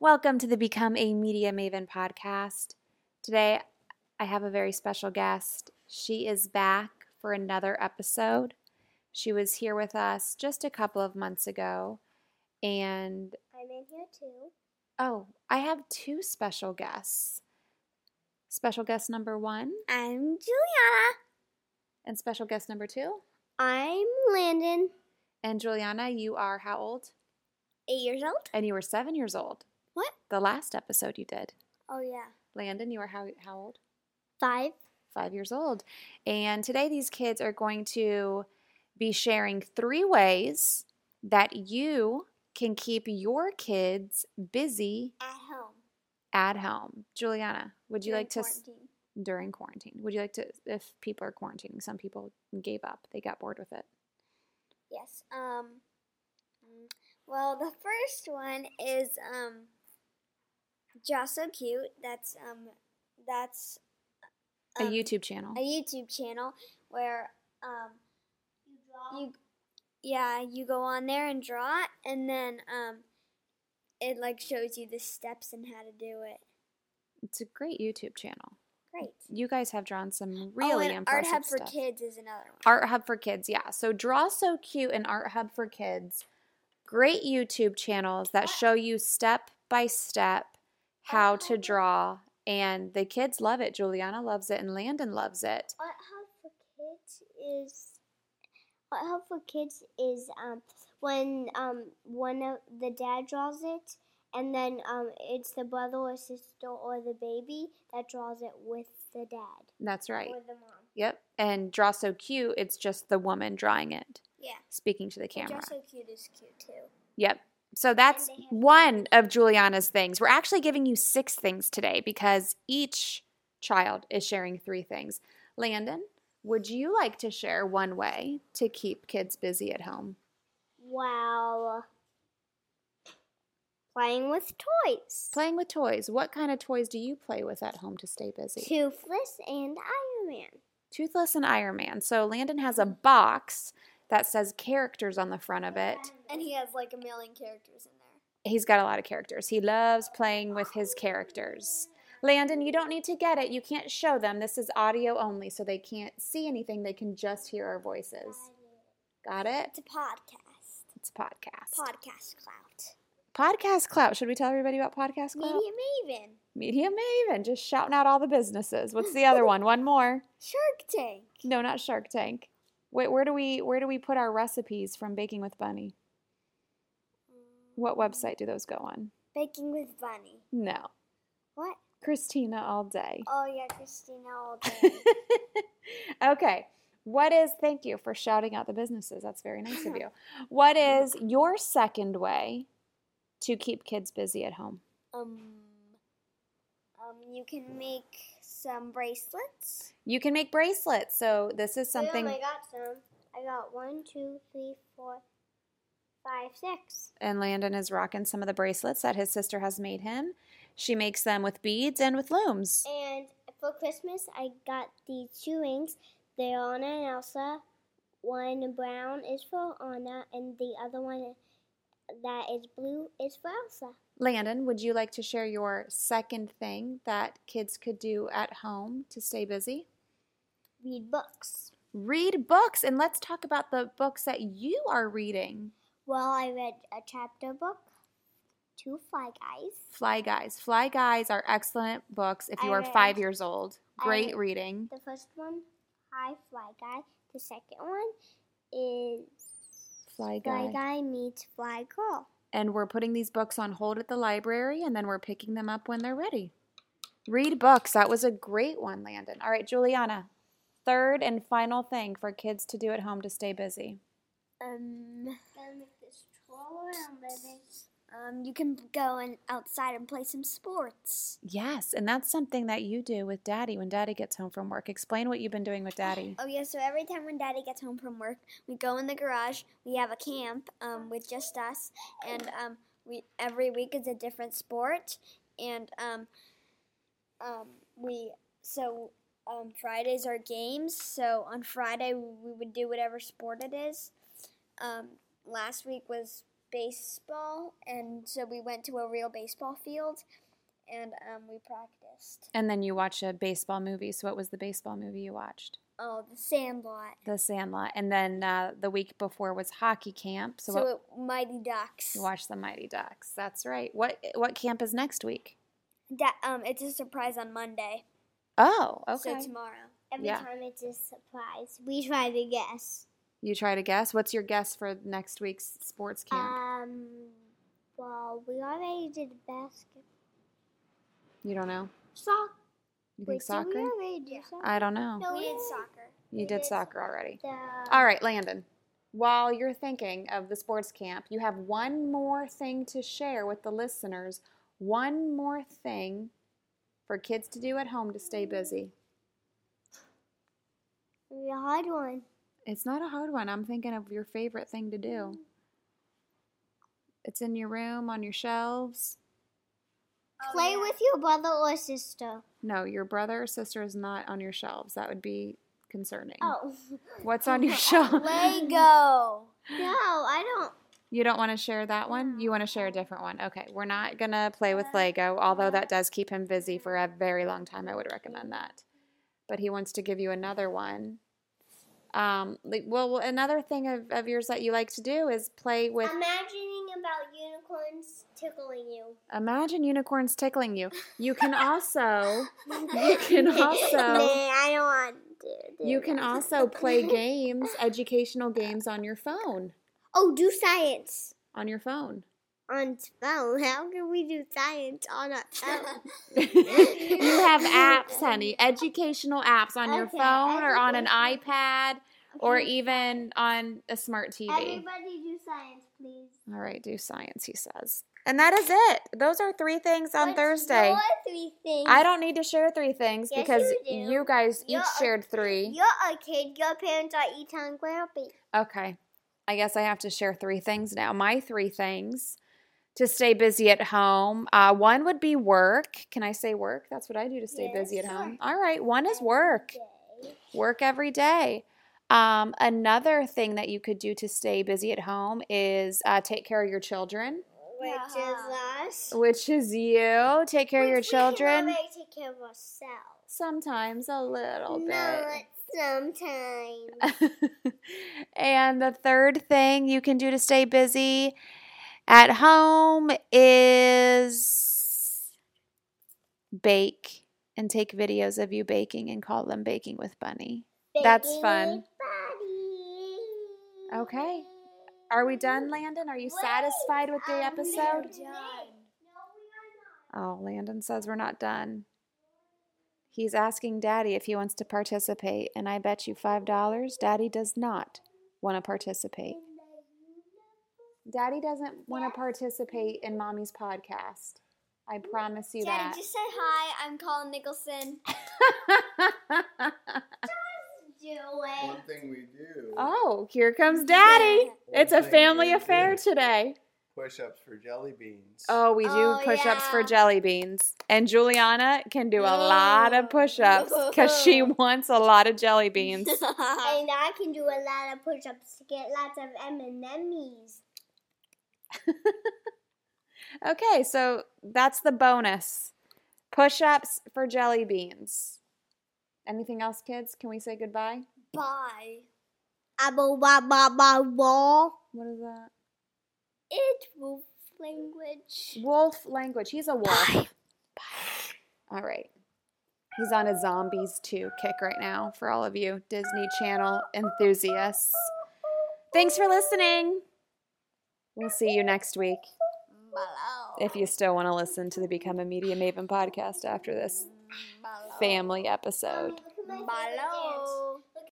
Welcome to the Become a Media Maven podcast. Today, I have a very special guest. She is back for another episode. She was here with us just a couple of months ago. And I'm in here too. oh, I have two special guests. Special guest number one I'm Juliana. and special guest number two. I'm Landon, And Juliana, you are how old? eight years old. And you were seven years old. What? The last episode you did. Oh yeah, Landon, you are how, how old? five. five years old. And today, these kids are going to be sharing three ways that you can keep your kids busy At home. at home. Juliana, would you during like to, quarantine. during quarantine, would you like to, if people are quarantining, some people gave up, they got bored with it. Yes. Um. mm, Well, the first one is um. Just so cute. That's um. That's A um, YouTube channel. a YouTube channel where um. You. you Yeah, you go on there and draw, it, and then um. It like shows you the steps and how to do it. It's a great YouTube channel. Great. You guys have drawn some oh, really and impressive Art Hub for. Kids is another one. Art Hub for Kids, yeah. So Draw So Cute and Art Hub for Kids, great YouTube channels that show you step by step how to draw. And the kids love it. Juliana loves it and Landon loves it. Art Hub for Kids is Art Hub for Kids is um when um one of the dad draws it and then um it's the brother or sister or the baby that draws it with the dad That's right. or the mom. Yep. And Draw So Cute, it's just the woman drawing it, Yeah. speaking to the camera. Just so cute is cute too. Yep. So that's one of Juliana's things. We're actually giving you six things today because each child is sharing three things. Landon, would you like to share one way to keep kids busy at home? Wow. Playing with toys. Playing with toys. What kind of toys do you play with at home to stay busy? Toothless and Iron Man. Toothless and Iron Man. So Landon has a box that says characters on the front of it. And he has like a million characters in there. He's got a lot of characters. He loves playing with his characters. Landon, you don't need to get it. You can't show them. This is audio only, so they can't see anything. They can just hear our voices. Got it? It's a podcast. It's a podcast. Podcast clout. Podcast Clout. Should we tell everybody about Podcast Clout? Media Maven. Media Maven. Just shouting out all the businesses. What's the other one? One more. Shark Tank. No, not Shark Tank. Wait, where do we where do we put our recipes from Baking with Bunny? What website do those go on? Baking with Bunny. No. What? Christina all day. Oh yeah, Christina all day. okay. What is, thank you for shouting out the businesses. That's very nice of you. What is your second way to keep kids busy at home? um, um, you can make some bracelets. You can make bracelets. So, this is something, I got some. I got one, two, three, four, five, six. and Landon is rocking some of the bracelets that his sister has made him. She makes them with beads and with looms. And for Christmas, I got these two rings. They're Anna and Elsa. One brown is for Anna, and the other one that is blue is for Elsa. Landon, would you like to share your second thing that kids could do at home to stay busy? Read books. Read books, and let's talk about the books that you are reading. Well, I read a chapter book, two Fly Guys. Fly Guys. Fly Guys are excellent books if you I are read- five years old. Great read- reading. The first one, Hi Fly Guy. The second one is Fly Fly Guy. Guy meets Fly Girl. And we're putting these books on hold at the library and then we're picking them up when they're ready. Read books. That was a great one, Landon. All right, Juliana. Third and final thing for kids to do at home to stay busy. Um, gotta make around, baby. Um, you can go and outside and play some sports. Yes, and that's something that you do with Daddy when Daddy gets home from work. Explain what you've been doing with Daddy. Oh yeah, so every time when Daddy gets home from work, we go in the garage. We have a camp um, with just us, and um, we every week is a different sport, and um, um, we so um, Fridays are games. So on Friday we would do whatever sport it is. Um, last week was baseball, and so we went to a real baseball field, and um, we practiced. And then you watch a baseball movie. So what was the baseball movie you watched? Oh, the Sandlot. The Sandlot. And then uh, the week before was hockey camp. So, So, what, it, Mighty Ducks. you watched the Mighty Ducks. That's right. What what camp is next week? That um, it's a surprise on Monday. Oh, okay. So tomorrow. Every Yeah. time it's a surprise. We try to guess. You try to guess. What's your guess for next week's sports camp? Um, well, we already did basket. you don't know. Soccer. You think Wait, did soccer? we already do Yeah. soccer? I don't know. No, we did soccer. You we did did soccer already. The, All right, Landon. While you're thinking of the sports camp, you have one more thing to share with the listeners. One more thing for kids to do at home to stay busy. the hard one. It's not a hard one. I'm thinking of your favorite thing to do. Mm. It's in your room, on your shelves. Oh, play with your brother or sister. No, your brother or sister is not on your shelves. That would be concerning. Oh. What's on your shelf? Lego. No, I don't. You don't want to share that one? You want to share a different one? Okay, we're not going to play with Lego, although that does keep him busy for a very long time. I would recommend that. But he wants to give you another one. Um, like, well, another thing of, of yours that you like to do is play with. Imagining about unicorns tickling you. Imagine unicorns tickling you. You can also, you can also, Nah, I don't want to. do you can also play games, educational games on your phone. Oh, do science On your phone. on phone. How can we do science on a phone? you have apps, honey. Educational apps on your phone or on an iPad or even on a smart TV. Everybody do science, please. All right, do science, he says. And that is it. Those are three things on What's Thursday. Three things. I don't need to share three things Yes, because you you guys each You're a- shared three. You're a kid. Your parents are Ethan Grumpy. Okay. I guess I have to share three things now. My three things to stay busy at home. Uh, one would be work. Can I say work? That's what I do to stay busy at Yes. home. All right. One is work. Work every day. Um, another thing that you could do to stay busy at home is uh, take care of your children, Which Yeah. is us. which is you. Take care of your Which we children. already take care of ourselves. Sometimes a little bit. Not sometimes. and the third thing you can do to stay busy at home is bake and take videos of you baking and call them Baking with Bunny. That's fun. With Buddy. Okay. Are we done, Landon? Are you satisfied with the Um, episode? no, Oh, Landon says we're not done. He's asking Daddy if he wants to participate, and I bet you $5 Daddy does not want to participate. Daddy doesn't want to participate in Mommy's podcast. I promise you Daddy, that. Daddy, just say hi. I'm Colin Nicholson. Do. One thing we do oh, here comes Daddy. It's a family affair do. today. push ups for jelly beans. Oh, we do Oh, push ups for jelly beans. And Juliana can do a lot of push ups because she wants a lot of jelly beans. And I can do a lot of push-ups to get lots of M&M's. Okay, so that's the bonus. Push ups for jelly beans. Anything else, kids? Can we say goodbye? Bye. Abo ba ba ba ba. What is that? It's wolf language. Wolf language. He's a wolf. Bye. Bye. All right. He's on a Zombies 2 kick right now for all of you Disney Channel enthusiasts. Thanks for listening. We'll see you next week if you still want to listen to the Become a Media Maven podcast after this family episode. Look